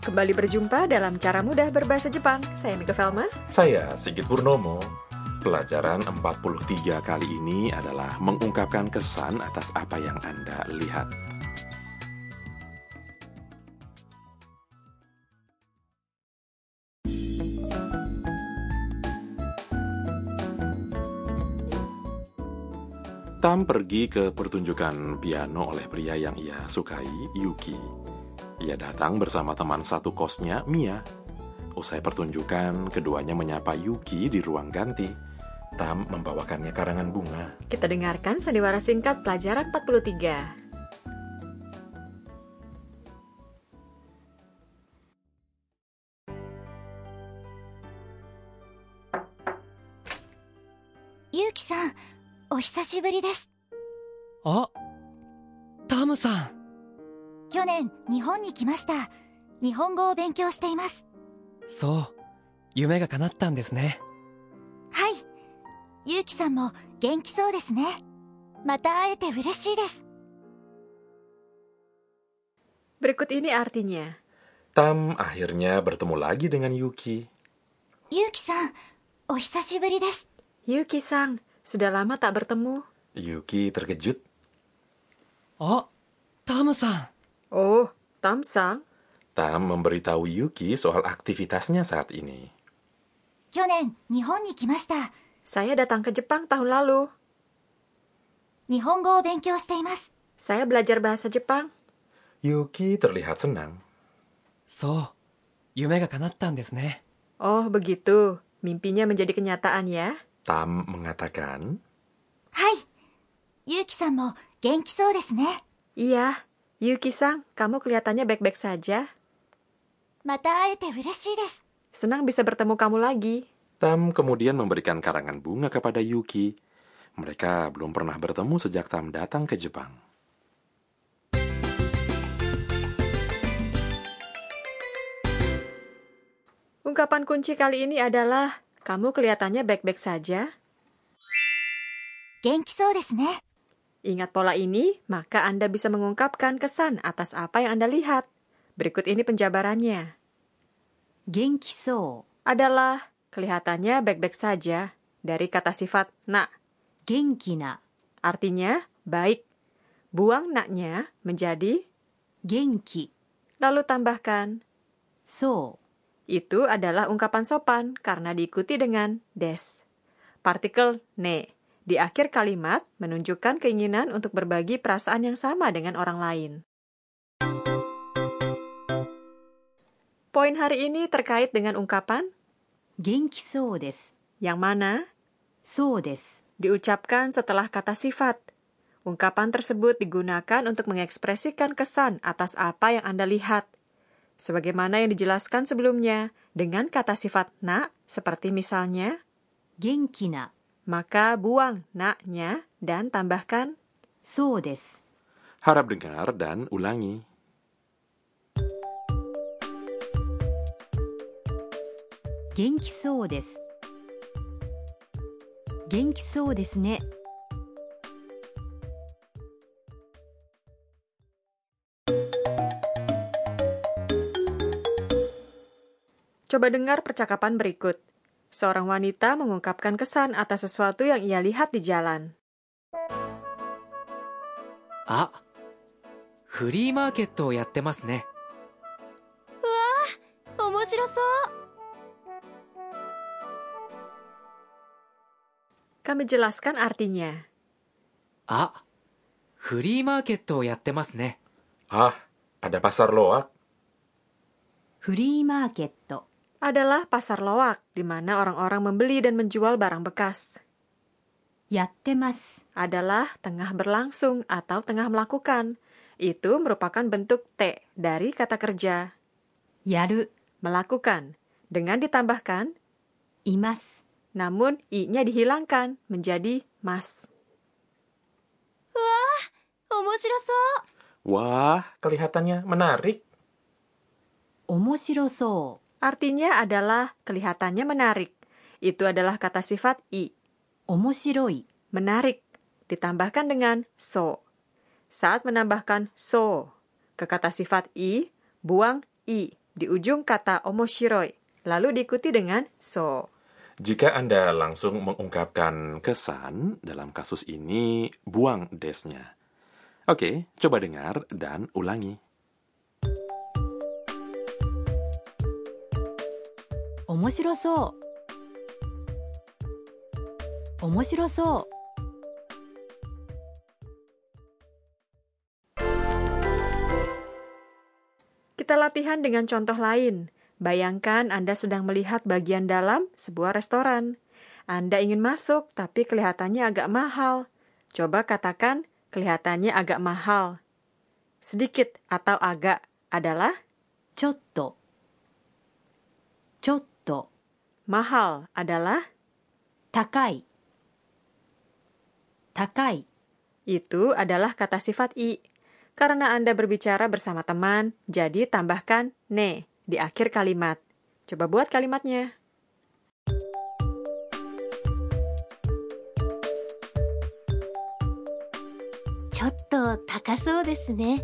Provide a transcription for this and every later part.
Kembali berjumpa dalam cara mudah berbahasa Jepang. Saya Mika Velma. Saya Sigit Purnomo. Pelajaran 43 kali ini adalah mengungkapkan kesan atas apa yang Anda lihat. Tam pergi ke pertunjukan piano oleh pria yang ia sukai, Yuki. Ia datang bersama teman satu kosnya, Mia. Usai pertunjukan, keduanya menyapa Yuki di ruang ganti. Tam membawakannya karangan bunga. Kita dengarkan sandiwara singkat pelajaran 43. ゆうきさん、お久しぶりです。あタムさん 去年、日本に来ました。日本語を勉強しています。そう夢が叶ったんですねはい。ゆうきさんも元気そうですね。また会えて嬉しいです。Berikut ini artinya. Tam akhirnya bertemu lagi dengan Yuki. ゆうきさん、お久しぶりです。Yuki-sang, sudah lama tak bertemu. Yuki terkejut. あタムさん Oh, Tam-san. Tam memberitahu Yuki soal aktivitasnya saat ini. Saya datang ke Jepang tahun lalu. Saya belajar bahasa Jepang. Yuki terlihat senang. So, yume ga kanattan desu ne. Oh, begitu. Mimpinya menjadi kenyataan ya. Tam mengatakan. Hai. Yuki-san mo genki so desu ne. Iya, Yuki-san, kamu kelihatannya baik-baik saja. Mata. Senang bisa bertemu kamu lagi. Tam kemudian memberikan karangan bunga kepada Yuki. Mereka belum pernah bertemu sejak Tam datang ke Jepang. Ungkapan kunci kali ini adalah kamu kelihatannya baik-baik saja. Genki so desu ne. Ingat pola ini, maka Anda bisa mengungkapkan kesan atas apa yang Anda lihat. Berikut ini penjabarannya. Genki so adalah kelihatannya baik-baik saja dari kata sifat na. Genki na. Artinya baik. Buang naknya menjadi genki. Lalu tambahkan so. Itu adalah ungkapan sopan karena diikuti dengan des. Partikel ne di akhir kalimat, menunjukkan keinginan untuk berbagi perasaan yang sama dengan orang lain. Poin hari ini terkait dengan ungkapan genki so desu. Yang mana so desu diucapkan setelah kata sifat. Ungkapan tersebut digunakan untuk mengekspresikan kesan atas apa yang Anda lihat. Sebagaimana yang dijelaskan sebelumnya, dengan kata sifat na, seperti misalnya, genki na maka buang naknya dan tambahkan so des Harap dengar dan ulangi. Genki so des Genki so desu ne. Coba dengar percakapan berikut. Seorang wanita mengungkapkan kesan atas sesuatu yang ia lihat di jalan. あフリーマーケットをやってますね面白そう。 Kami jelaskan artinya. あフリーマーケットをやってますね Ah, ada pasar loak. フリーマーケット。 adalah pasar loak di mana orang-orang membeli dan menjual barang bekas. Yattemas adalah tengah berlangsung atau tengah melakukan. Itu merupakan bentuk te dari kata kerja. Yaru melakukan dengan ditambahkan imas. Namun i-nya dihilangkan menjadi mas. Wah, omoshiroso. Wah, kelihatannya menarik. Omoshiroso Artinya adalah kelihatannya menarik. Itu adalah kata sifat i. Omoshiroi, menarik, ditambahkan dengan so. Saat menambahkan so ke kata sifat i, buang i di ujung kata omoshiroi, lalu diikuti dengan so. Jika Anda langsung mengungkapkan kesan, dalam kasus ini buang desnya. Oke, coba dengar dan ulangi. 面白そう面白そう Kita latihan dengan contoh lain. Bayangkan Anda sedang melihat bagian dalam sebuah restoran. Anda ingin masuk, tapi kelihatannya agak mahal. Coba katakan, kelihatannya agak mahal. Sedikit atau agak adalah ちょっとちょっ Mahal adalah takai. Takai itu adalah kata sifat i. Karena Anda berbicara bersama teman, jadi tambahkan ne di akhir kalimat. Coba buat kalimatnya. Chotto takasou desu ne.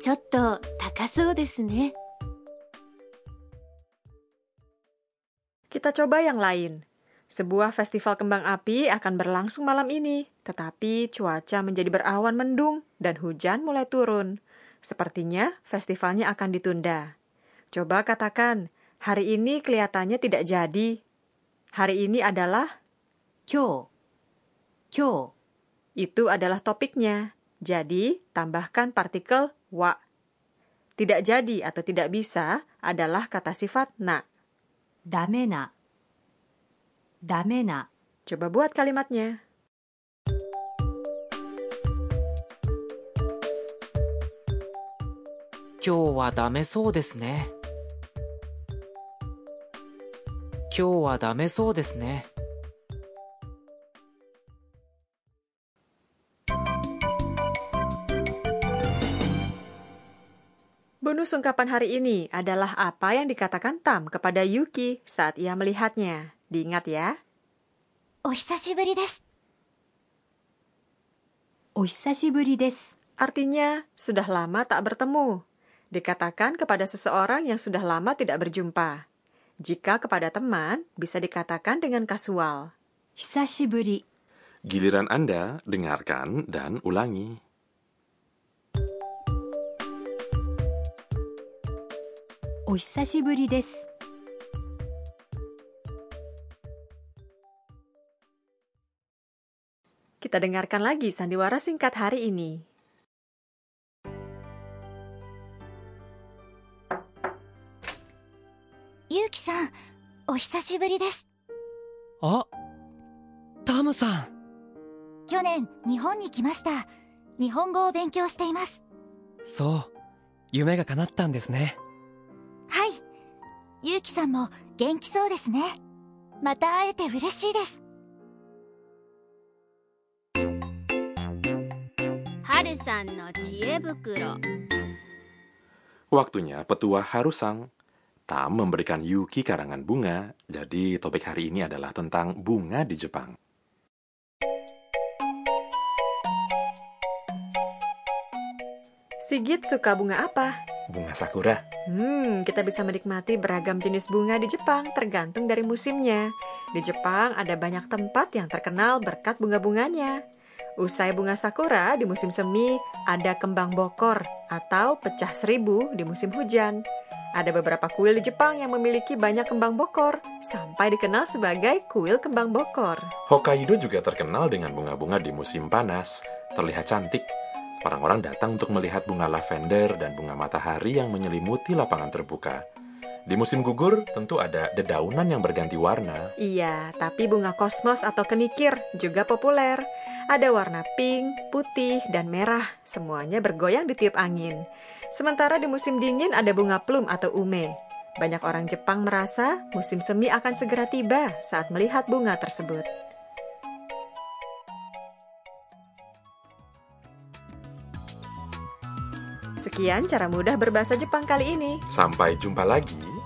Chotto takasou desu ne. kita coba yang lain. Sebuah festival kembang api akan berlangsung malam ini, tetapi cuaca menjadi berawan mendung dan hujan mulai turun. Sepertinya festivalnya akan ditunda. Coba katakan, hari ini kelihatannya tidak jadi. Hari ini adalah kyo. Kyo. Itu adalah topiknya. Jadi, tambahkan partikel wa. Tidak jadi atau tidak bisa adalah kata sifat na. ダメなダメな Coba buat kalimatnya. 今日はダメそうですね。今日 sungkapan hari ini adalah apa yang dikatakan Tam kepada Yuki saat ia melihatnya. Diingat ya. Oh, Ohisashiburi desu. Oh, Ohisashiburi desu. Artinya, sudah lama tak bertemu. Dikatakan kepada seseorang yang sudah lama tidak berjumpa. Jika kepada teman, bisa dikatakan dengan kasual. Hisashiburi. Giliran Anda, dengarkan dan ulangi. お久しぶりです。Kita dengarkan lagi sandiwara singkat hari ini. ゆうきさんお久しぶりです。あタムさん去年日本に来ました。日本語を勉強しています。そう夢が叶ったんですね。はいゆうきさんも元気そうですねまた会えて嬉しいです春さんの知恵袋 Waktunya petua Harusang. Tam memberikan Yuki karangan bunga, jadi topik hari ini adalah tentang bunga di Jepang. Sigit suka bunga apa? Bunga sakura. Hmm, kita bisa menikmati beragam jenis bunga di Jepang tergantung dari musimnya. Di Jepang ada banyak tempat yang terkenal berkat bunga-bunganya. Usai bunga sakura di musim semi, ada kembang bokor atau pecah seribu di musim hujan. Ada beberapa kuil di Jepang yang memiliki banyak kembang bokor, sampai dikenal sebagai kuil kembang bokor. Hokkaido juga terkenal dengan bunga-bunga di musim panas. Terlihat cantik. Orang-orang datang untuk melihat bunga lavender dan bunga matahari yang menyelimuti lapangan terbuka. Di musim gugur, tentu ada dedaunan yang berganti warna. Iya, tapi bunga kosmos atau kenikir juga populer. Ada warna pink, putih, dan merah. Semuanya bergoyang di tiup angin. Sementara di musim dingin ada bunga plum atau ume. Banyak orang Jepang merasa musim semi akan segera tiba saat melihat bunga tersebut. Sekian cara mudah berbahasa Jepang kali ini. Sampai jumpa lagi